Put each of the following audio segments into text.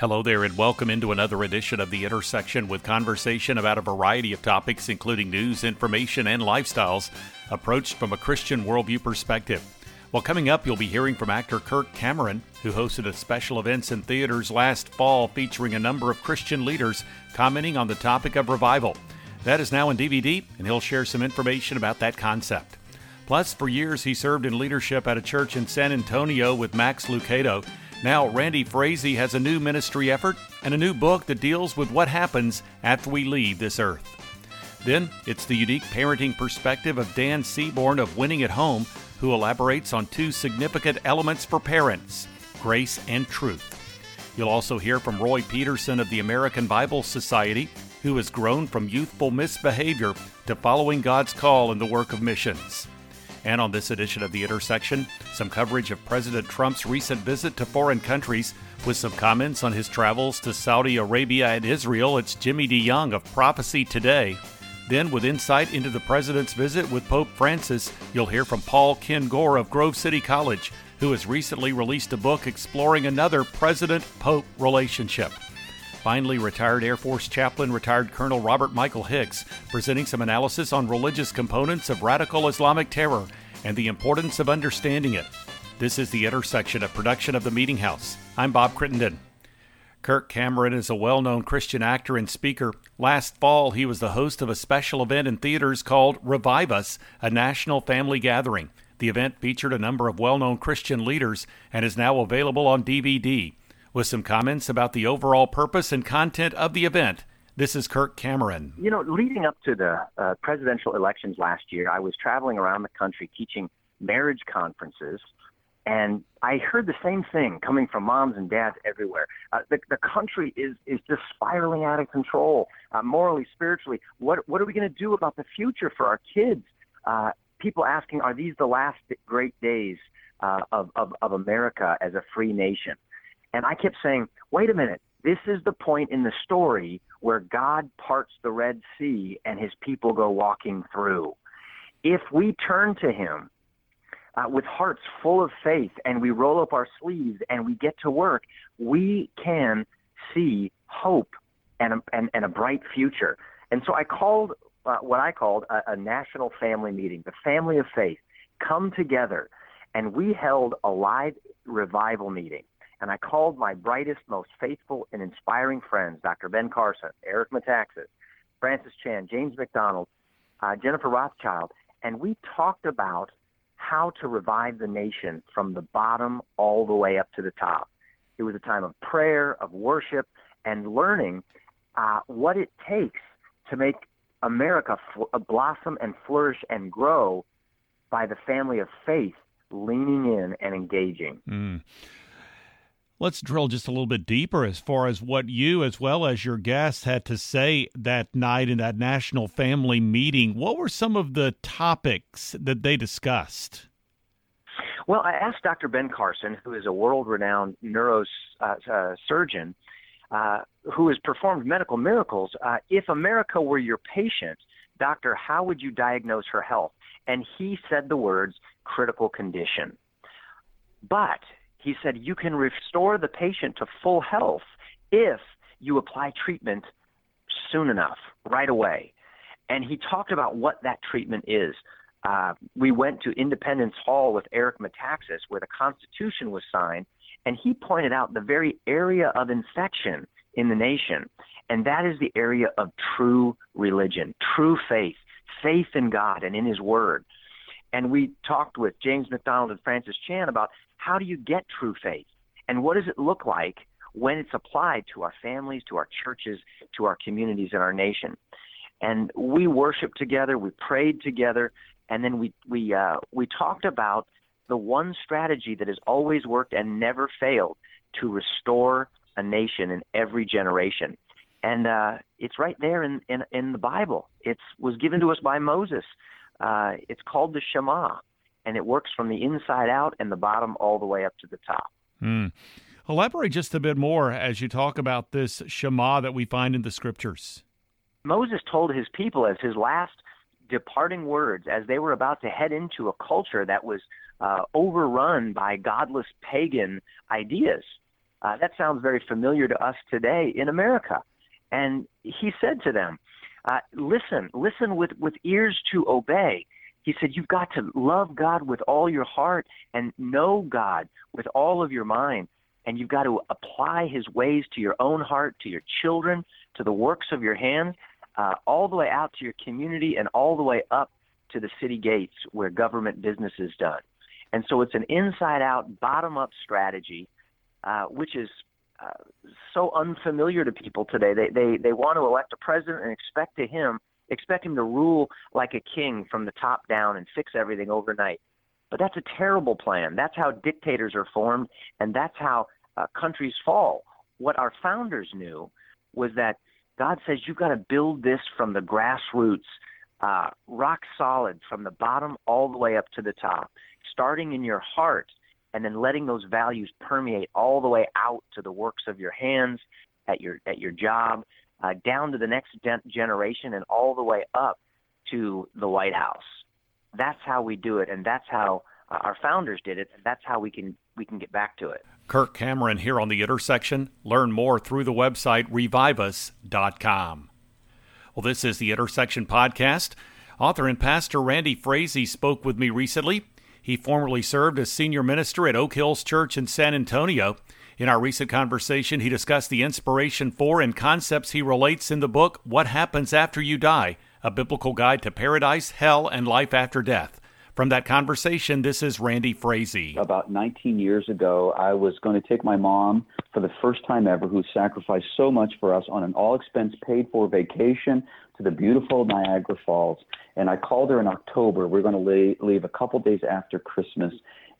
Hello there, and welcome into another edition of The Intersection with conversation about a variety of topics, including news, information, and lifestyles, approached from a Christian worldview perspective. Well, coming up, you'll be hearing from actor Kirk Cameron, who hosted a special events in theaters last fall featuring a number of Christian leaders commenting on the topic of revival. That is now in DVD, and he'll share some information about that concept. Plus, for years, he served in leadership at a church in San Antonio with Max Lucado now, Randy Frazee has a new ministry effort and a new book that deals with what happens after we leave this earth. Then, it's the unique parenting perspective of Dan Seaborn of Winning at Home, who elaborates on two significant elements for parents grace and truth. You'll also hear from Roy Peterson of the American Bible Society, who has grown from youthful misbehavior to following God's call in the work of missions. And on this edition of The Intersection, some coverage of President Trump's recent visit to foreign countries with some comments on his travels to Saudi Arabia and Israel. It's Jimmy DeYoung of Prophecy Today. Then, with insight into the president's visit with Pope Francis, you'll hear from Paul Kengor of Grove City College, who has recently released a book exploring another president pope relationship. Finally, retired Air Force chaplain, retired Colonel Robert Michael Hicks, presenting some analysis on religious components of radical Islamic terror and the importance of understanding it. This is the intersection of production of the Meeting House. I'm Bob Crittenden. Kirk Cameron is a well known Christian actor and speaker. Last fall, he was the host of a special event in theaters called Revive Us, a national family gathering. The event featured a number of well known Christian leaders and is now available on DVD with some comments about the overall purpose and content of the event. This is Kirk Cameron. You know, leading up to the uh, presidential elections last year, I was traveling around the country teaching marriage conferences, and I heard the same thing coming from moms and dads everywhere. Uh, the, the country is is just spiraling out of control, uh, morally, spiritually. What what are we going to do about the future for our kids? Uh, people asking, are these the last great days uh, of, of of America as a free nation? And I kept saying, wait a minute, this is the point in the story where God parts the Red Sea and his people go walking through. If we turn to him uh, with hearts full of faith and we roll up our sleeves and we get to work, we can see hope and a, and, and a bright future. And so I called uh, what I called a, a national family meeting, the family of faith, come together. And we held a live revival meeting and I called my brightest, most faithful, and inspiring friends, Dr. Ben Carson, Eric Metaxas, Francis Chan, James MacDonald, uh, Jennifer Rothschild, and we talked about how to revive the nation from the bottom all the way up to the top. It was a time of prayer, of worship, and learning uh, what it takes to make America fl- uh, blossom and flourish and grow by the family of faith leaning in and engaging. Mm. Let's drill just a little bit deeper as far as what you, as well as your guests, had to say that night in that national family meeting. What were some of the topics that they discussed? Well, I asked Dr. Ben Carson, who is a world renowned neurosurgeon uh, uh, who has performed medical miracles, uh, if America were your patient, doctor, how would you diagnose her health? And he said the words critical condition. But he said you can restore the patient to full health if you apply treatment soon enough, right away. And he talked about what that treatment is. Uh, we went to Independence Hall with Eric Metaxas, where the Constitution was signed, and he pointed out the very area of infection in the nation, and that is the area of true religion, true faith, faith in God and in His Word. And we talked with James MacDonald and Francis Chan about how do you get true faith? And what does it look like when it's applied to our families, to our churches, to our communities, and our nation? And we worshiped together, we prayed together, and then we we uh, we talked about the one strategy that has always worked and never failed to restore a nation in every generation. And uh, it's right there in, in, in the Bible. It was given to us by Moses. Uh, it's called the Shema and it works from the inside out and the bottom all the way up to the top. Mm. Elaborate just a bit more as you talk about this Shema that we find in the scriptures. Moses told his people as his last departing words as they were about to head into a culture that was uh, overrun by godless pagan ideas. Uh, that sounds very familiar to us today in America. And he said to them, uh, listen, listen with, with ears to obey. He said, You've got to love God with all your heart and know God with all of your mind. And you've got to apply his ways to your own heart, to your children, to the works of your hands, uh, all the way out to your community and all the way up to the city gates where government business is done. And so it's an inside out, bottom up strategy, uh, which is so unfamiliar to people today. They, they, they want to elect a president and expect to him, expect him to rule like a king from the top down and fix everything overnight. But that's a terrible plan. That's how dictators are formed, and that's how uh, countries fall. What our founders knew was that God says you've got to build this from the grassroots, uh, rock solid, from the bottom all the way up to the top, starting in your heart and then letting those values permeate all the way out to the works of your hands, at your at your job, uh, down to the next generation, and all the way up to the White House. That's how we do it, and that's how uh, our founders did it, and that's how we can we can get back to it. Kirk Cameron here on the intersection. Learn more through the website reviveus.com. Well, this is the Intersection Podcast. Author and pastor Randy Frazee spoke with me recently. He formerly served as senior minister at Oak Hills Church in San Antonio. In our recent conversation, he discussed the inspiration for and concepts he relates in the book What Happens After You Die, a biblical guide to paradise, hell, and life after death. From that conversation, this is Randy Frazee. About 19 years ago, I was going to take my mom for the first time ever, who sacrificed so much for us, on an all expense paid for vacation to the beautiful Niagara Falls. And I called her in October. We are going to leave, leave a couple days after Christmas.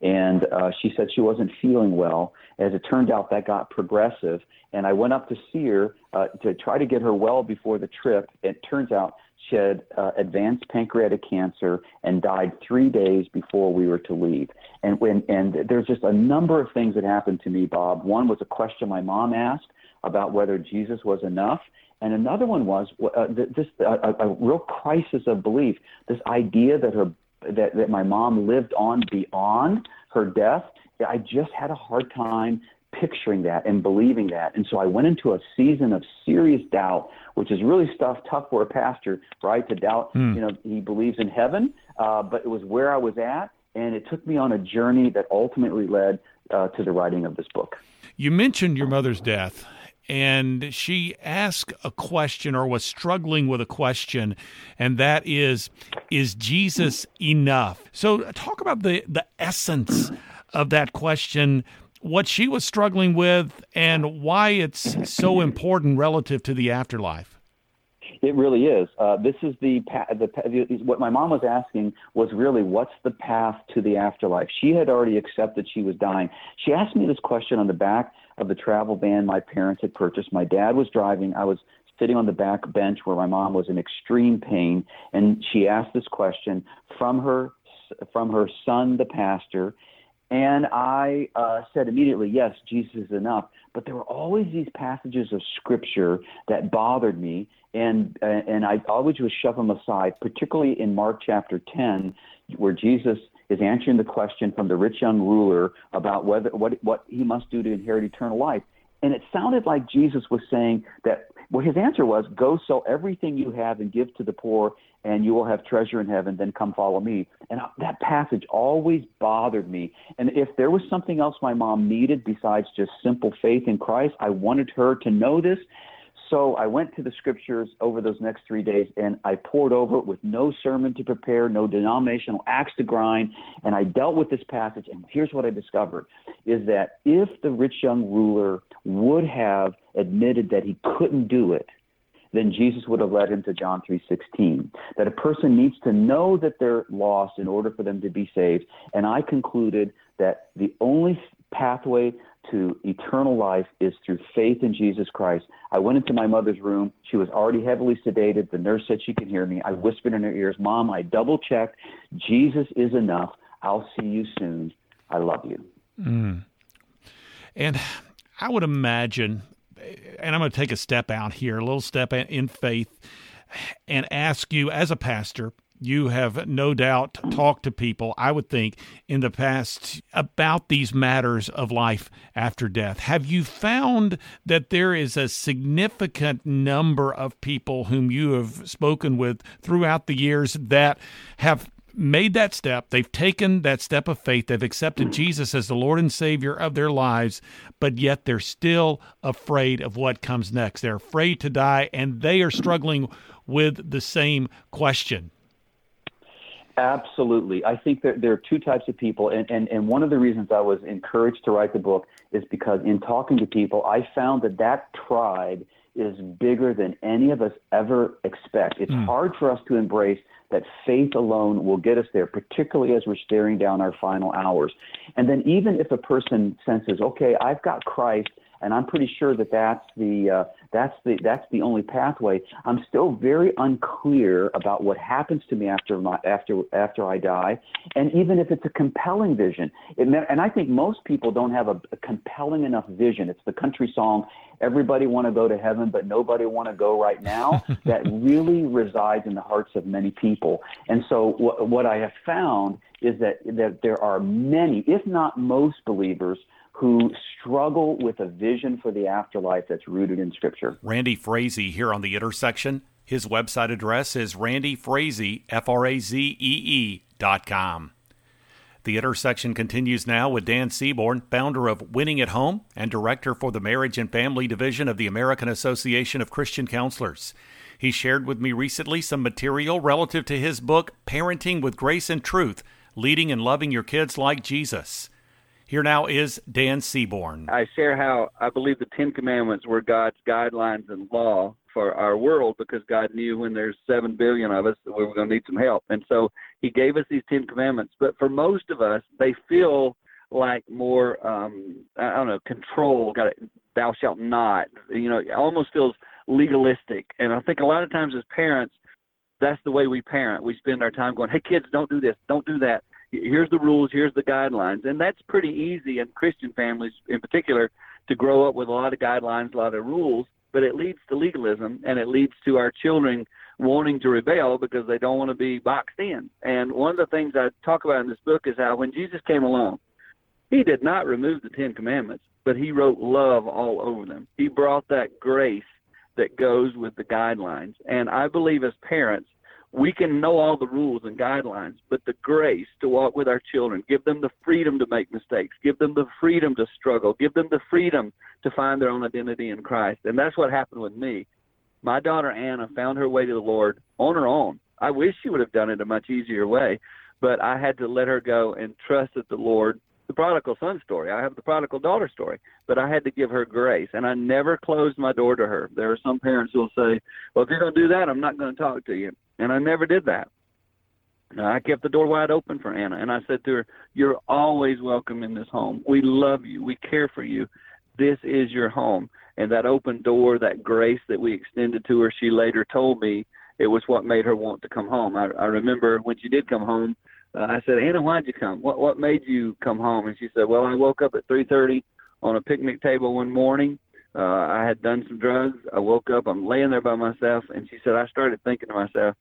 And uh, she said she wasn't feeling well. As it turned out, that got progressive. And I went up to see her uh, to try to get her well before the trip. It turns out she had uh, advanced pancreatic cancer and died three days before we were to leave. And when and there's just a number of things that happened to me, Bob. One was a question my mom asked about whether Jesus was enough, and another one was uh, this uh, a, a real crisis of belief. This idea that her that, that my mom lived on beyond her death. I just had a hard time picturing that and believing that. And so I went into a season of serious doubt, which is really stuff tough for a pastor, right? To doubt, mm. you know, he believes in heaven, uh, but it was where I was at. And it took me on a journey that ultimately led uh, to the writing of this book. You mentioned your mother's death and she asked a question or was struggling with a question, and that is, is Jesus enough? So, talk about the, the essence of that question, what she was struggling with, and why it's so important relative to the afterlife. It really is. Uh, this is the, the what my mom was asking was really what's the path to the afterlife. She had already accepted she was dying. She asked me this question on the back of the travel van my parents had purchased. My dad was driving. I was sitting on the back bench where my mom was in extreme pain, and she asked this question from her from her son, the pastor. And I uh, said immediately, yes, Jesus is enough. But there were always these passages of scripture that bothered me, and uh, and I always would shove them aside, particularly in Mark chapter 10, where Jesus is answering the question from the rich young ruler about whether what what he must do to inherit eternal life. And it sounded like Jesus was saying that well his answer was go sell everything you have and give to the poor and you will have treasure in heaven then come follow me. And that passage always bothered me. And if there was something else my mom needed besides just simple faith in Christ, I wanted her to know this so I went to the scriptures over those next three days and I poured over it with no sermon to prepare, no denominational axe to grind. And I dealt with this passage. And here's what I discovered is that if the rich young ruler would have admitted that he couldn't do it, then Jesus would have led him to John 3:16 that a person needs to know that they're lost in order for them to be saved and I concluded that the only pathway to eternal life is through faith in Jesus Christ. I went into my mother's room. She was already heavily sedated. The nurse said she could hear me. I whispered in her ears, Mom, I double checked. Jesus is enough. I'll see you soon. I love you. Mm. And I would imagine, and I'm going to take a step out here, a little step in faith, and ask you as a pastor, you have no doubt talked to people, I would think, in the past about these matters of life after death. Have you found that there is a significant number of people whom you have spoken with throughout the years that have made that step. They've taken that step of faith. They've accepted Jesus as the Lord and Savior of their lives, but yet they're still afraid of what comes next. They're afraid to die, and they are struggling with the same question. Absolutely. I think that there are two types of people. And, and, and one of the reasons I was encouraged to write the book is because in talking to people, I found that that tribe is bigger than any of us ever expect. It's mm. hard for us to embrace that faith alone will get us there, particularly as we're staring down our final hours. And then, even if a person senses, okay, I've got Christ, and I'm pretty sure that that's the uh, that's the that's the only pathway. I'm still very unclear about what happens to me after my after after I die, and even if it's a compelling vision. It, and I think most people don't have a, a compelling enough vision. It's the country song, "Everybody want to go to heaven, but nobody want to go right now." that really resides in the hearts of many people. And so what, what I have found is that that there are many, if not most, believers who struggle with a vision for the afterlife that's rooted in Scripture. Randy Frazee here on The Intersection. His website address is randyfrazee, F-R-A-Z-E-E dot com. The Intersection continues now with Dan Seaborn, founder of Winning at Home and director for the Marriage and Family Division of the American Association of Christian Counselors. He shared with me recently some material relative to his book, Parenting with Grace and Truth Leading and Loving Your Kids Like Jesus. Here now is Dan Seaborn. I share how I believe the Ten Commandments were God's guidelines and law for our world because God knew when there's seven billion of us that we were going to need some help. And so He gave us these Ten Commandments. But for most of us, they feel like more, um, I don't know, control. Got it, thou shalt not. You know, it almost feels legalistic. And I think a lot of times as parents, that's the way we parent. We spend our time going, hey, kids, don't do this, don't do that here's the rules, here's the guidelines, and that's pretty easy in Christian families in particular to grow up with a lot of guidelines, a lot of rules. But it leads to legalism, and it leads to our children wanting to rebel because they don't want to be boxed in. And one of the things I talk about in this book is how when Jesus came along, he did not remove the Ten Commandments, but he wrote love all over them. He brought that grace that goes with the guidelines. And I believe as parents, we can know all the rules and guidelines, but the grace to walk with our children, give them the freedom to make mistakes, give them the freedom to struggle, give them the freedom to find their own identity in Christ. And that's what happened with me. My daughter Anna found her way to the Lord on her own. I wish she would have done it a much easier way, but I had to let her go and trust that the Lord the prodigal son story. I have the prodigal daughter story, but I had to give her grace, and I never closed my door to her. There are some parents who will say, "Well, if you're going to do that, I'm not going to talk to you," and I never did that. I kept the door wide open for Anna, and I said to her, "You're always welcome in this home. We love you. We care for you. This is your home." And that open door, that grace that we extended to her, she later told me it was what made her want to come home. I, I remember when she did come home uh, I said, Anna, why'd you come? What what made you come home? And she said, Well, I woke up at 3:30 on a picnic table one morning. Uh, I had done some drugs. I woke up. I'm laying there by myself, and she said, I started thinking to myself,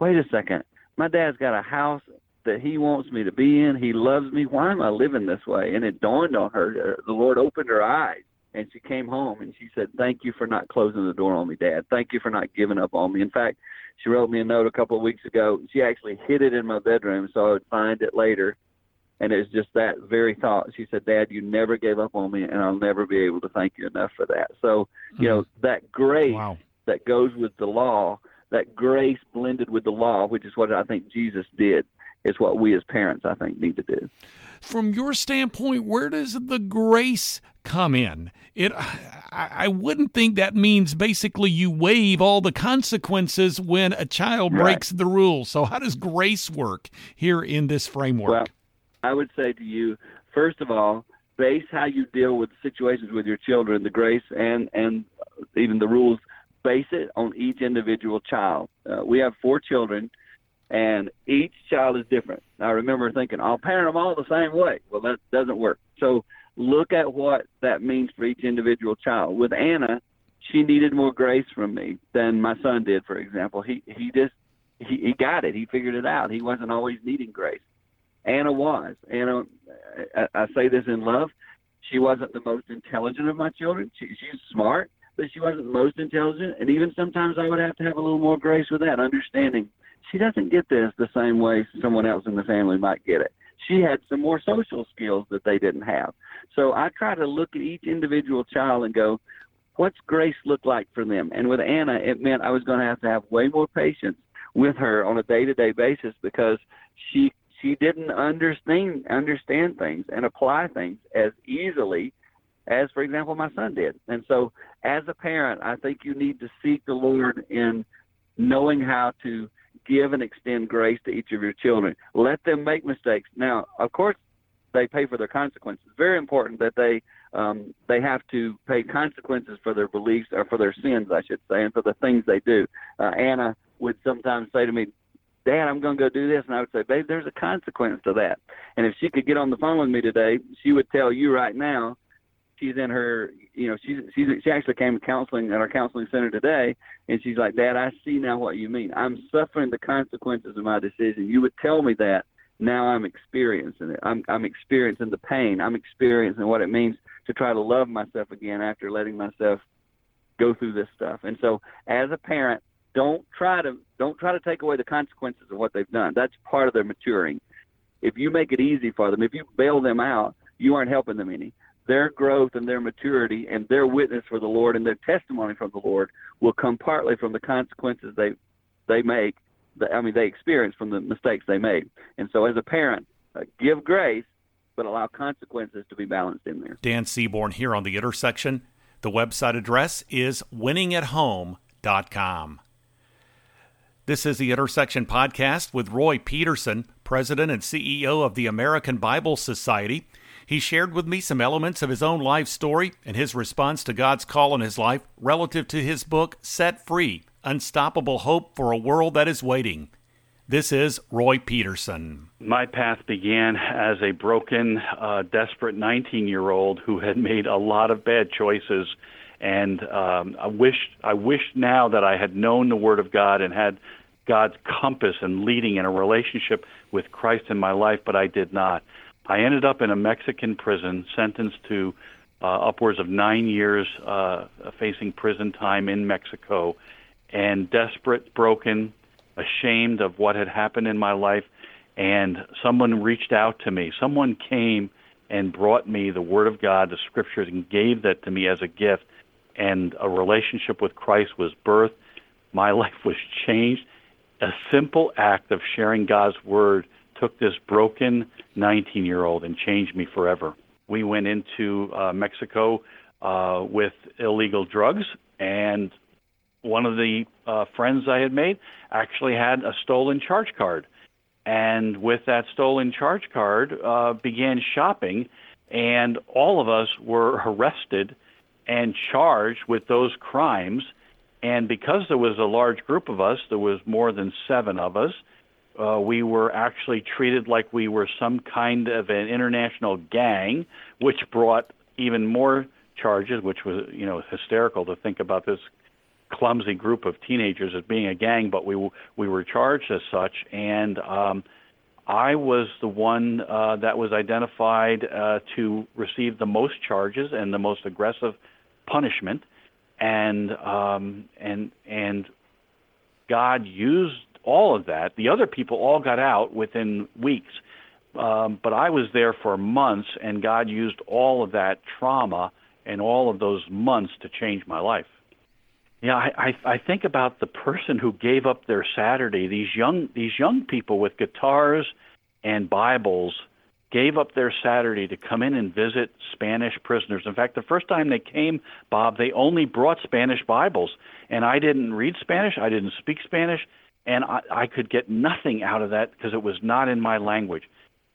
Wait a second. My dad's got a house that he wants me to be in. He loves me. Why am I living this way? And it dawned on her. Uh, the Lord opened her eyes, and she came home and she said, "Thank you for not closing the door on me, Dad. Thank you for not giving up on me." In fact, she wrote me a note a couple of weeks ago. She actually hid it in my bedroom so I would find it later. And it was just that very thought. She said, Dad, you never gave up on me, and I'll never be able to thank you enough for that. So, you know, hmm. that grace wow. that goes with the law, that grace blended with the law, which is what I think Jesus did, is what we as parents, I think, need to do. From your standpoint, where does the grace come in? It, I, I wouldn't think that means basically you waive all the consequences when a child right. breaks the rules. So, how does grace work here in this framework? Well, I would say to you, first of all, base how you deal with situations with your children, the grace and and even the rules. Base it on each individual child. Uh, we have four children and each child is different. I remember thinking, I'll parent them all the same way. Well, that doesn't work. So look at what that means for each individual child. With Anna, she needed more grace from me than my son did, for example. He he just he, he got it. He figured it out. He wasn't always needing grace. Anna was. Anna, I, I say this in love. She wasn't the most intelligent of my children. She, she's smart, but she wasn't the most intelligent. And even sometimes I would have to have a little more grace with that, understanding she doesn't get this the same way someone else in the family might get it. She had some more social skills that they didn't have. So I try to look at each individual child and go, what's grace look like for them? And with Anna, it meant I was going to have to have way more patience with her on a day-to-day basis because she she didn't understand understand things and apply things as easily as for example my son did and so as a parent i think you need to seek the lord in knowing how to give and extend grace to each of your children let them make mistakes now of course they pay for their consequences very important that they um, they have to pay consequences for their beliefs or for their sins, I should say, and for the things they do. Uh, Anna would sometimes say to me, Dad, I'm going to go do this. And I would say, Babe, there's a consequence to that. And if she could get on the phone with me today, she would tell you right now, she's in her, you know, she's, she's, she actually came to counseling at our counseling center today. And she's like, Dad, I see now what you mean. I'm suffering the consequences of my decision. You would tell me that. Now I'm experiencing it. I'm, I'm experiencing the pain. I'm experiencing what it means to try to love myself again after letting myself go through this stuff. And so as a parent, don't try to don't try to take away the consequences of what they've done. That's part of their maturing. If you make it easy for them, if you bail them out, you aren't helping them any. Their growth and their maturity and their witness for the Lord and their testimony from the Lord will come partly from the consequences they they make. I mean, they experience from the mistakes they made. And so, as a parent, uh, give grace, but allow consequences to be balanced in there. Dan Seaborn here on the intersection. The website address is winningathome.com. This is the Intersection Podcast with Roy Peterson, President and CEO of the American Bible Society. He shared with me some elements of his own life story and his response to God's call in his life relative to his book, Set Free Unstoppable Hope for a World That Is Waiting. This is Roy Peterson. My path began as a broken, uh, desperate 19 year old who had made a lot of bad choices. And um, I wish I wish now that I had known the Word of God and had God's compass and leading in a relationship with Christ in my life, but I did not. I ended up in a Mexican prison, sentenced to uh, upwards of nine years uh, facing prison time in Mexico, and desperate, broken, ashamed of what had happened in my life. And someone reached out to me. Someone came and brought me the Word of God, the Scriptures, and gave that to me as a gift. And a relationship with Christ was birthed. My life was changed a simple act of sharing God's word took this broken 19 year old and changed me forever. We went into uh, Mexico uh, with illegal drugs, and one of the uh, friends I had made actually had a stolen charge card. And with that stolen charge card, uh, began shopping, and all of us were arrested and charged with those crimes and because there was a large group of us, there was more than seven of us, uh, we were actually treated like we were some kind of an international gang, which brought even more charges, which was, you know, hysterical to think about this clumsy group of teenagers as being a gang, but we we were charged as such, and um, I was the one uh, that was identified uh, to receive the most charges and the most aggressive punishment. And um, and and God used all of that. The other people all got out within weeks, um, but I was there for months, and God used all of that trauma and all of those months to change my life. Yeah, I, I, I think about the person who gave up their Saturday. These young these young people with guitars and Bibles gave up their Saturday to come in and visit Spanish prisoners. In fact, the first time they came, Bob, they only brought Spanish Bibles. And I didn't read Spanish, I didn't speak Spanish, and I, I could get nothing out of that because it was not in my language.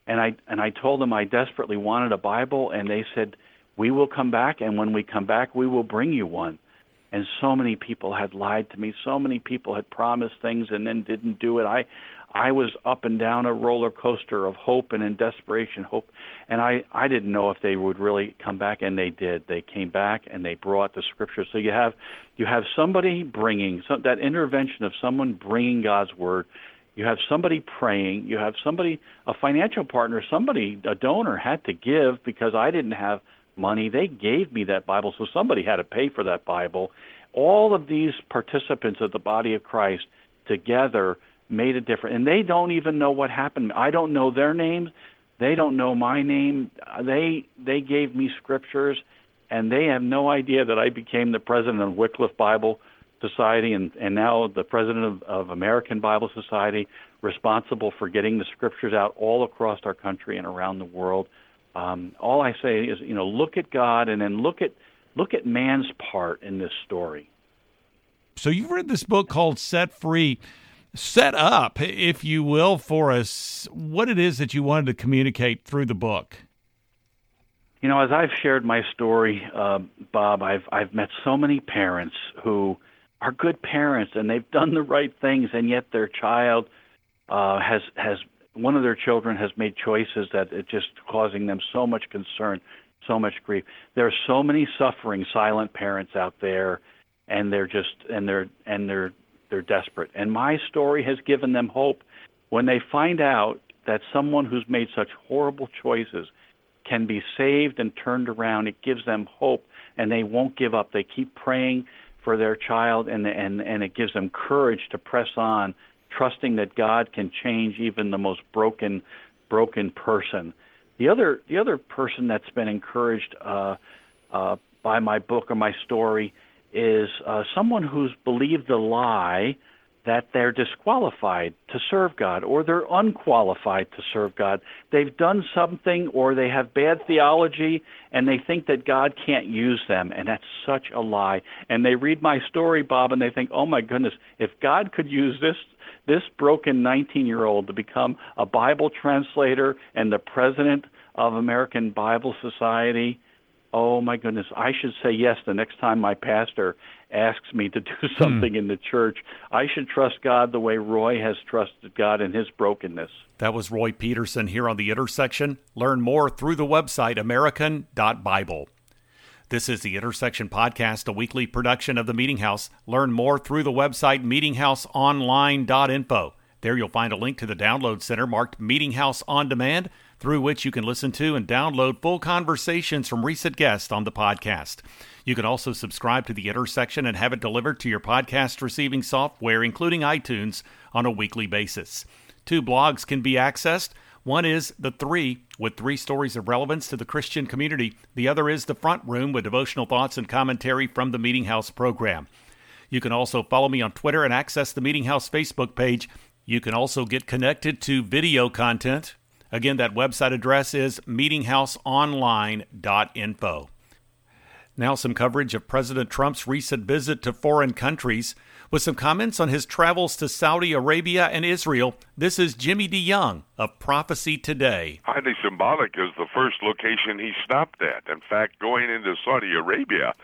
And I and I told them I desperately wanted a Bible, and they said, "We will come back, and when we come back, we will bring you one." And so many people had lied to me. So many people had promised things and then didn't do it. I I was up and down a roller coaster of hope and in desperation, hope, and I I didn't know if they would really come back, and they did. They came back and they brought the scripture. So you have you have somebody bringing so that intervention of someone bringing God's word. You have somebody praying. You have somebody, a financial partner, somebody, a donor had to give because I didn't have money. They gave me that Bible, so somebody had to pay for that Bible. All of these participants of the body of Christ together made a difference. And they don't even know what happened. I don't know their names. They don't know my name. They they gave me scriptures, and they have no idea that I became the president of Wycliffe Bible Society and and now the president of, of American Bible Society, responsible for getting the scriptures out all across our country and around the world. Um, all I say is, you know, look at God and then look at look at man's part in this story. So you've read this book called Set Free set up, if you will, for us what it is that you wanted to communicate through the book. You know, as I've shared my story, uh, Bob, I've I've met so many parents who are good parents and they've done the right things, and yet their child uh, has has one of their children has made choices that it's just causing them so much concern, so much grief. There are so many suffering silent parents out there, and they're just and they're and they're they're desperate. And my story has given them hope when they find out that someone who's made such horrible choices can be saved and turned around. It gives them hope, and they won't give up. They keep praying for their child, and and and it gives them courage to press on, trusting that God can change even the most broken broken person. The other the other person that's been encouraged uh, uh, by my book or my story is uh, someone who's believed the lie that they're disqualified to serve God or they're unqualified to serve God. They've done something or they have bad theology and they think that God can't use them and that's such a lie. And they read my story, Bob, and they think, "Oh my goodness, if God could use this this broken 19-year-old to become a Bible translator and the president of American Bible Society, oh my goodness, I should say yes the next time my pastor asks me to do something in the church. I should trust God the way Roy has trusted God in his brokenness. That was Roy Peterson here on The Intersection. Learn more through the website American.Bible. This is the Intersection Podcast, a weekly production of the Meeting House. Learn more through the website meetinghouseonline.info. There you'll find a link to the download center marked Meeting House on Demand through which you can listen to and download full conversations from recent guests on the podcast. You can also subscribe to The Intersection and have it delivered to your podcast receiving software, including iTunes, on a weekly basis. Two blogs can be accessed. One is The Three, with three stories of relevance to the Christian community. The other is The Front Room, with devotional thoughts and commentary from the Meeting House program. You can also follow me on Twitter and access the Meeting House Facebook page. You can also get connected to video content Again, that website address is meetinghouseonline.info. Now, some coverage of President Trump's recent visit to foreign countries with some comments on his travels to Saudi Arabia and Israel. This is Jimmy DeYoung of Prophecy Today. Highly symbolic is the first location he stopped at. In fact, going into Saudi Arabia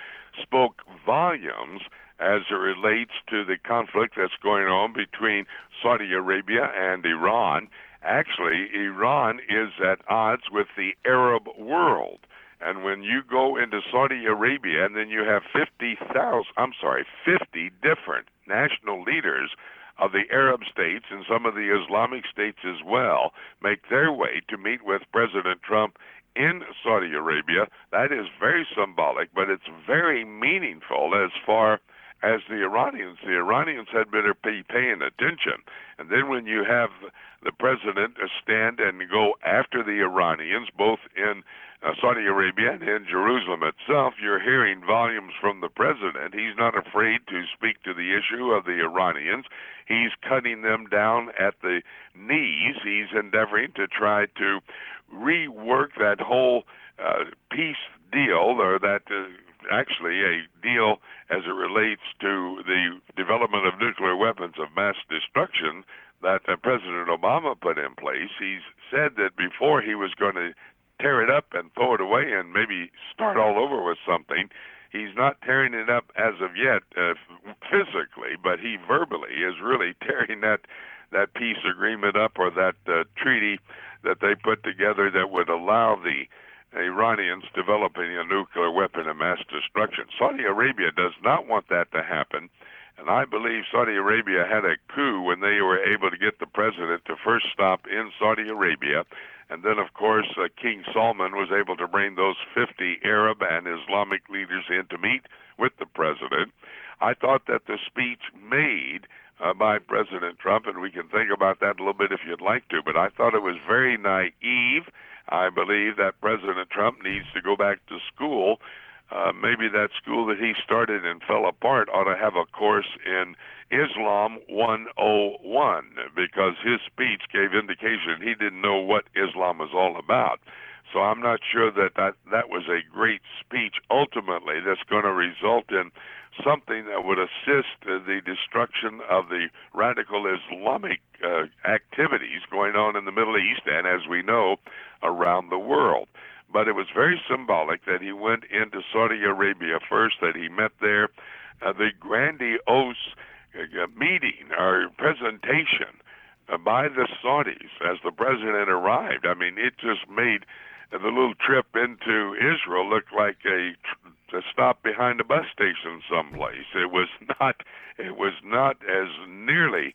spoke volumes as it relates to the conflict that's going on between Saudi Arabia and Iran Actually, Iran is at odds with the Arab world. And when you go into Saudi Arabia and then you have 50,000, I'm sorry, 50 different national leaders of the Arab states and some of the Islamic states as well make their way to meet with President Trump in Saudi Arabia, that is very symbolic, but it's very meaningful as far as the Iranians. The Iranians had better be paying attention. And then when you have the president stand and go after the Iranians, both in uh, Saudi Arabia and in Jerusalem itself, you're hearing volumes from the president. He's not afraid to speak to the issue of the Iranians. He's cutting them down at the knees. He's endeavoring to try to rework that whole uh, peace deal or that uh, actually a deal as it relates to the development of nuclear weapons of mass destruction that uh, President Obama put in place. He's said that before he was going to tear it up and throw it away and maybe start all over with something. He's not tearing it up as of yet uh, physically, but he verbally is really tearing that that peace agreement up or that uh, treaty that they put together that would allow the Iranians developing a nuclear weapon of mass destruction. Saudi Arabia does not want that to happen. And I believe Saudi Arabia had a coup when they were able to get the president to first stop in Saudi Arabia. And then, of course, uh, King Salman was able to bring those 50 Arab and Islamic leaders in to meet with the president. I thought that the speech made uh, by President Trump, and we can think about that a little bit if you'd like to, but I thought it was very naive. I believe that President Trump needs to go back to school uh, maybe that school that he started and fell apart ought to have a course in Islam 101 because his speech gave indication he didn't know what Islam was all about. So I'm not sure that that, that was a great speech ultimately that's going to result in something that would assist the destruction of the radical Islamic uh, activities going on in the Middle East and, as we know, around the world but it was very symbolic that he went into Saudi Arabia first, that he met there uh, the grandiose uh, meeting or presentation uh, by the Saudis as the president arrived. I mean, it just made the little trip into Israel looked like a, a stop behind a bus station someplace. It was not. It was not as nearly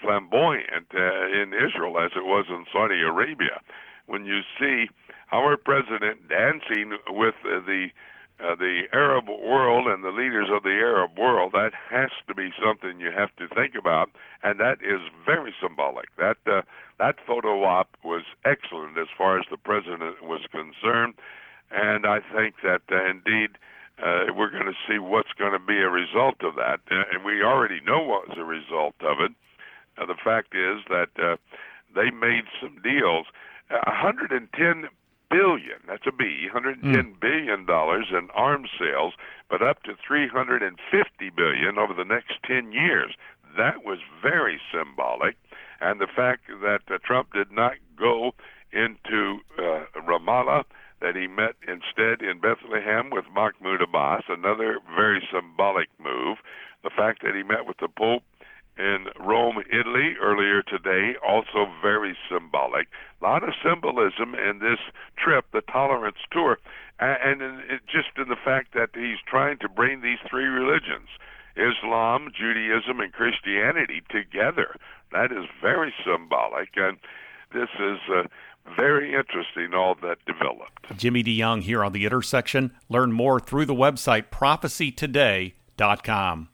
flamboyant uh, in Israel as it was in Saudi Arabia. When you see our president dancing with uh, the uh, the Arab world and the leaders of the Arab world, that has to be something you have to think about, and that is very symbolic. That uh, that photo op was excellent as far as the president was concerned, and I think that uh, indeed uh, we're going to see what's going to be a result of that, uh, and we already know what was a result of it. Uh, the fact is that uh, they made some deals. 110 billion, that's a B, 110 mm. billion dollars in arms sales, but up to 350 billion over the next 10 years. That was very symbolic, and the fact that uh, Trump did not go into uh, Ramallah, that he met instead in Bethlehem with Mahmoud Abbas, another very symbolic move. The fact that he met with the Pope in Rome, Italy earlier today, also very symbolic. A lot of symbolism in this trip, the Tolerance Tour, and in, just in the fact that he's trying to bring these three religions, Islam, Judaism, and Christianity, together. That is very symbolic, and this is. Uh, very interesting, all that developed. Jimmy DeYoung here on the intersection. Learn more through the website prophecytoday.com.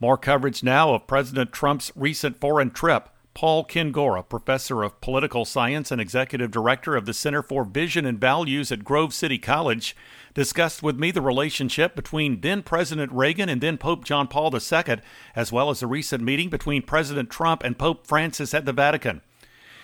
More coverage now of President Trump's recent foreign trip. Paul Kengor, professor of political science and executive director of the Center for Vision and Values at Grove City College, discussed with me the relationship between then President Reagan and then Pope John Paul II, as well as a recent meeting between President Trump and Pope Francis at the Vatican.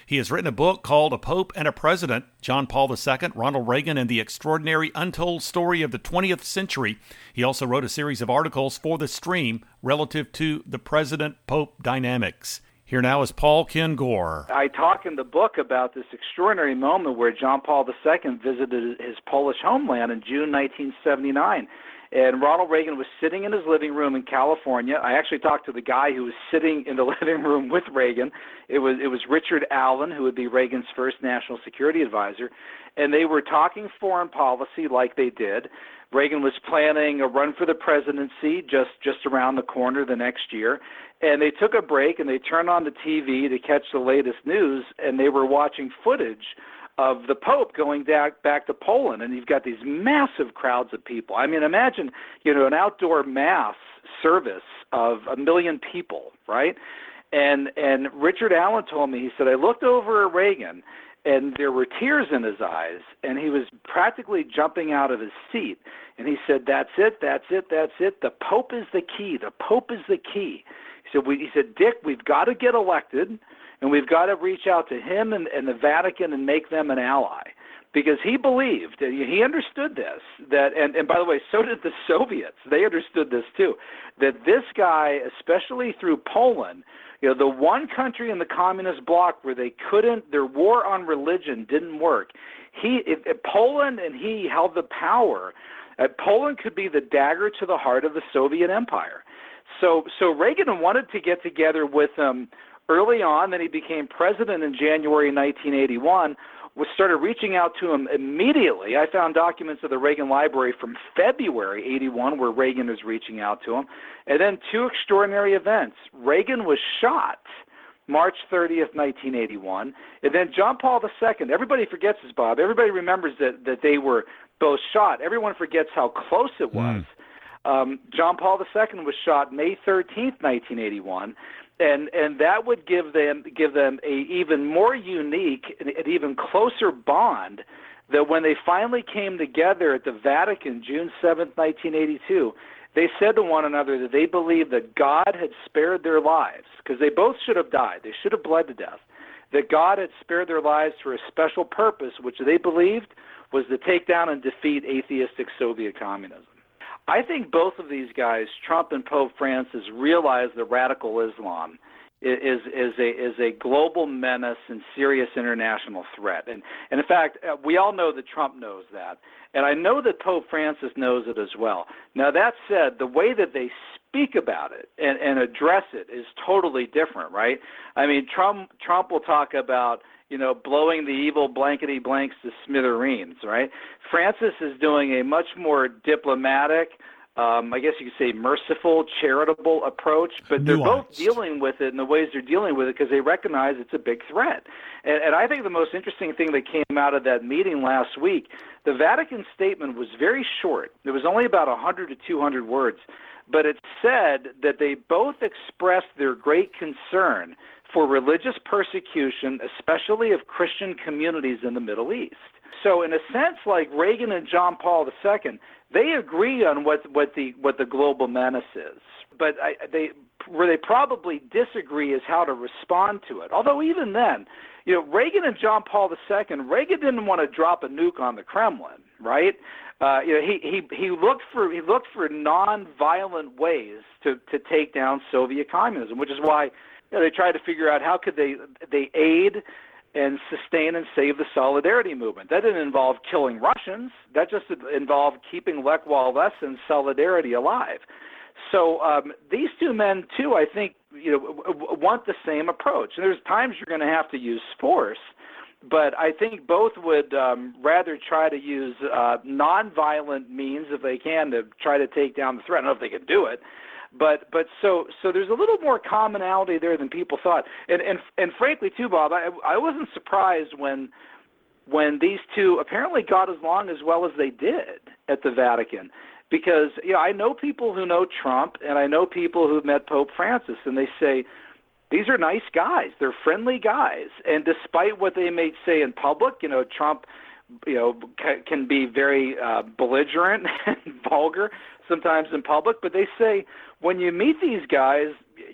He has written a book called A Pope and a President John Paul II, Ronald Reagan, and the Extraordinary Untold Story of the 20th Century. He also wrote a series of articles for the stream relative to the President Pope dynamics. Here now is Paul Kengor. I talk in the book about this extraordinary moment where John Paul II visited his Polish homeland in June 1979 and Ronald Reagan was sitting in his living room in California. I actually talked to the guy who was sitting in the living room with Reagan. It was it was Richard Allen, who would be Reagan's first national security advisor, and they were talking foreign policy like they did. Reagan was planning a run for the presidency just just around the corner the next year, and they took a break and they turned on the TV to catch the latest news, and they were watching footage of the Pope going back back to Poland, and you've got these massive crowds of people. I mean, imagine you know an outdoor mass service of a million people, right? And and Richard Allen told me he said I looked over at Reagan, and there were tears in his eyes, and he was practically jumping out of his seat. And he said, "That's it, that's it, that's it. The Pope is the key. The Pope is the key." Said, we, "He said, Dick, we've got to get elected." and we've got to reach out to him and, and the Vatican and make them an ally. Because he believed he understood this that and, and by the way so did the soviets. They understood this too that this guy especially through poland you know the one country in the communist bloc where they couldn't their war on religion didn't work. He if, if poland and he held the power uh, poland could be the dagger to the heart of the soviet empire so so reagan wanted to get together with them early on. Then he became president in January 1981. Was started reaching out to him immediately. I found documents of the Reagan Library from February 81 where Reagan is reaching out to him. And then two extraordinary events. Reagan was shot March 30th, 1981. And then John Paul II, everybody forgets this, Bob. Everybody remembers that, that they were both shot. Everyone forgets how close it hmm. was. Um, John Paul II was shot May 13th, 1981. And, and that would give them give them a even more unique an even closer bond that when they finally came together at the Vatican June 7th, 1982, they said to one another that they believed that God had spared their lives because they both should have died. They should have bled to death. That God had spared their lives for a special purpose, which they believed was to take down and defeat atheistic Soviet communism. I think both of these guys, Trump and Pope Francis, realize that radical Islam is is a is a global menace and serious international threat. And, and in fact, uh, we all know that Trump knows that, and I know that Pope Francis knows it as well. Now that said, the way that they speak about it and, and address it is totally different, right? I mean, Trump Trump will talk about you know blowing the evil blankety blanks to smithereens, right? Francis is doing a much more diplomatic um, I guess you could say merciful, charitable approach, but they're both dealing with it in the ways they're dealing with it because they recognize it's a big threat. And, and I think the most interesting thing that came out of that meeting last week, the Vatican statement was very short. It was only about 100 to 200 words, but it said that they both expressed their great concern for religious persecution, especially of Christian communities in the Middle East. So, in a sense, like Reagan and John Paul II, they agree on what what the what the global menace is, but I, they where they probably disagree is how to respond to it. Although even then, you know, Reagan and John Paul II, Reagan didn't want to drop a nuke on the Kremlin, right? Uh, you know, he he he looked for he looked for non-violent ways to to take down Soviet communism, which is why you know, they tried to figure out how could they they aid and sustain and save the solidarity movement. That didn't involve killing Russians. That just involved keeping Lech Walesa and solidarity alive. So um, these two men, too, I think, you know, want the same approach. And there's times you're going to have to use force, but I think both would um, rather try to use uh, nonviolent means if they can to try to take down the threat. I don't know if they can do it, but but so so there's a little more commonality there than people thought. And and and frankly too, Bob, I I wasn't surprised when when these two apparently got as long as well as they did at the Vatican. Because you know, I know people who know Trump and I know people who've met Pope Francis and they say these are nice guys. They're friendly guys. And despite what they may say in public, you know, Trump you know can be very uh, belligerent and vulgar sometimes in public, but they say when you meet these guys,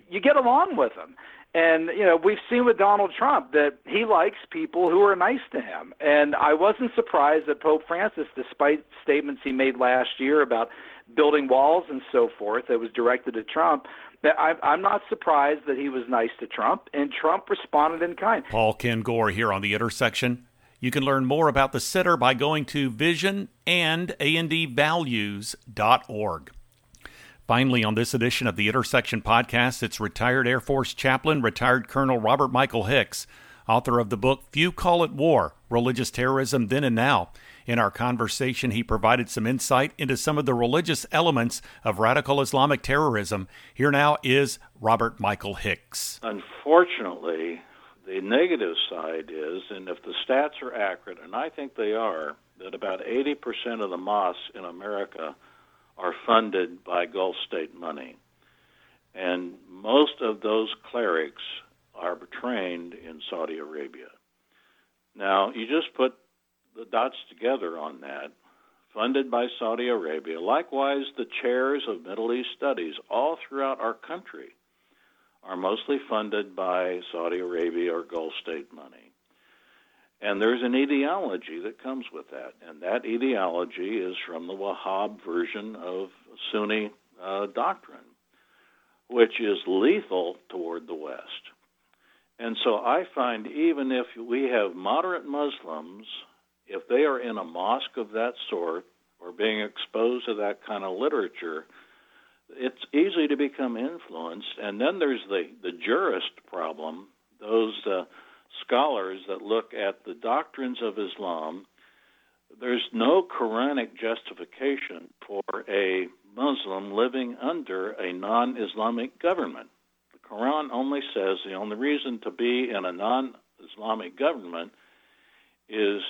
you get along with them. And you know, we've seen with Donald Trump that he likes people who are nice to him. And I wasn't surprised that Pope Francis, despite statements he made last year about building walls and so forth that was directed at Trump, that I, I'm not surprised that he was nice to Trump, and Trump responded in kind. Paul Kengor here on the intersection. You can learn more about the sitter by going to visionandandvalues.org. Finally, on this edition of the Intersection Podcast, it's retired Air Force chaplain, retired Colonel Robert Michael Hicks, author of the book Few Call It War Religious Terrorism Then and Now. In our conversation, he provided some insight into some of the religious elements of radical Islamic terrorism. Here now is Robert Michael Hicks. Unfortunately, the negative side is, and if the stats are accurate, and I think they are, that about 80% of the mosques in America are funded by Gulf state money. And most of those clerics are trained in Saudi Arabia. Now, you just put the dots together on that, funded by Saudi Arabia. Likewise, the chairs of Middle East studies all throughout our country are mostly funded by Saudi Arabia or Gulf state money. And there's an ideology that comes with that, and that ideology is from the Wahhab version of Sunni uh, doctrine, which is lethal toward the West. And so I find even if we have moderate Muslims, if they are in a mosque of that sort or being exposed to that kind of literature, it's easy to become influenced. And then there's the, the jurist problem, those uh, scholars that look at the doctrines of Islam. There's no Quranic justification for a Muslim living under a non Islamic government. The Quran only says the only reason to be in a non Islamic government is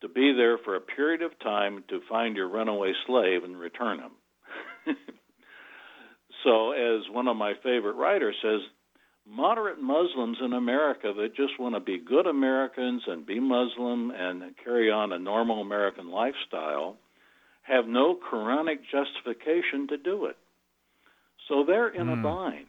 to be there for a period of time to find your runaway slave and return him. so, as one of my favorite writers says, moderate Muslims in America that just want to be good Americans and be Muslim and carry on a normal American lifestyle have no Quranic justification to do it. So they're in mm. a hmm. bind.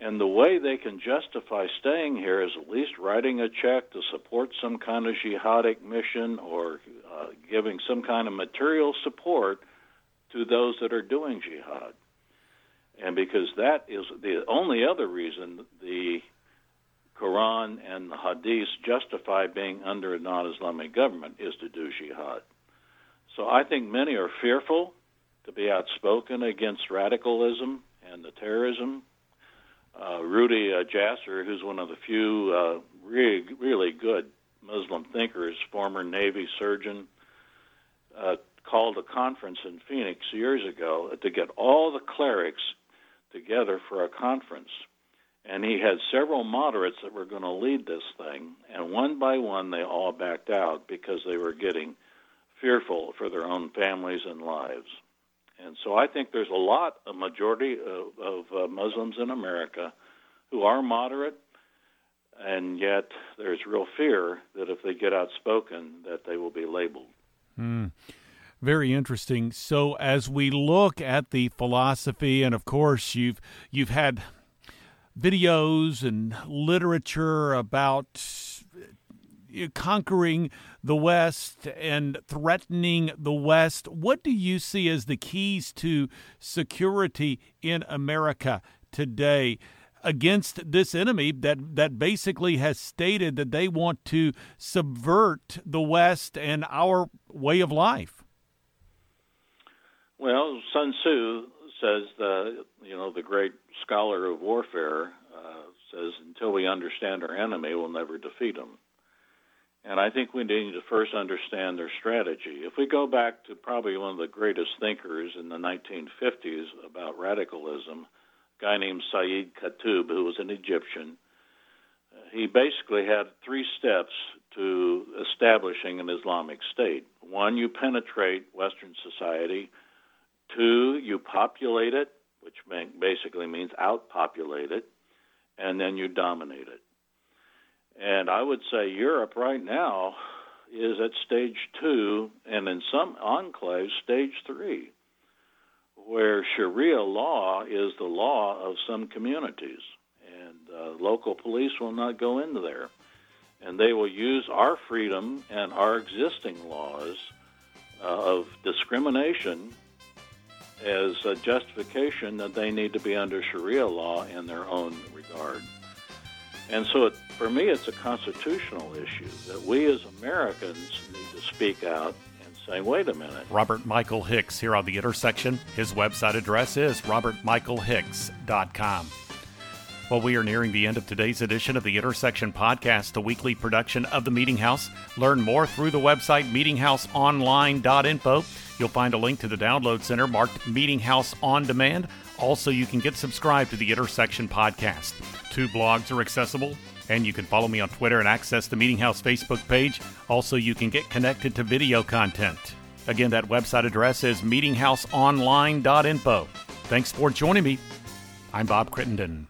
And the way they can justify staying here is at least writing a check to support some kind of jihadic mission or uh, giving some kind of material support to those that are doing jihad. And because that is the only other reason the Quran and the Hadith justify being under a non Islamic government is to do jihad. So I think many are fearful to be outspoken against radicalism and the terrorism uh, Zuhdi uh, Jasser, who's one of the few uh, really, really good Muslim thinkers, former Navy surgeon, uh, called a conference in Phoenix years ago to get all the clerics together for a conference. And he had several moderates that were going to lead this thing, and one by one they all backed out because they were getting fearful for their own families and lives. And so I think there's a lot, a majority of, of uh, Muslims in America who are moderate, and yet there's real fear that if they get outspoken, that they will be labeled. Mm. Very interesting. So as we look at the philosophy, and of course you've you've had videos and literature about conquering the West and threatening the West. What do you see as the keys to security in America today? against this enemy that that basically has stated that they want to subvert the West and our way of life. Well, Sun Tzu says the you know the great scholar of warfare uh, says until we understand our enemy, we'll never defeat them. And I think we need to first understand their strategy. If we go back to probably one of the greatest thinkers in the 1950s about radicalism, a guy named Sayyid Qutb, who was an Egyptian, he basically had three steps to establishing an Islamic State. One, you penetrate Western society. Two, you populate it, which basically means outpopulate it. And then you dominate it. And I would say Europe right now is at stage two, and in some enclaves, stage three, where Sharia law is the law of some communities. And uh, local police will not go into there. And they will use our freedom and our existing laws uh, of discrimination as a justification that they need to be under Sharia law in their own regard. And so, it, for me, it's a constitutional issue that we as Americans need to speak out and say, wait a minute. Robert Michael Hicks here on The Intersection. His website address is robertmichaelhicks.com. Well, we are nearing the end of today's edition of the Intersection Podcast, a weekly production of the Meeting House. Learn more through the website meetinghouseonline.info. You'll find a link to the download center marked Meeting House on Demand. Also, you can get subscribed to the Intersection Podcast. Two blogs are accessible, and you can follow me on Twitter and access the Meeting House Facebook page. Also, you can get connected to video content. Again, that website address is meetinghouseonline.info. Thanks for joining me. I'm Bob Crittenden.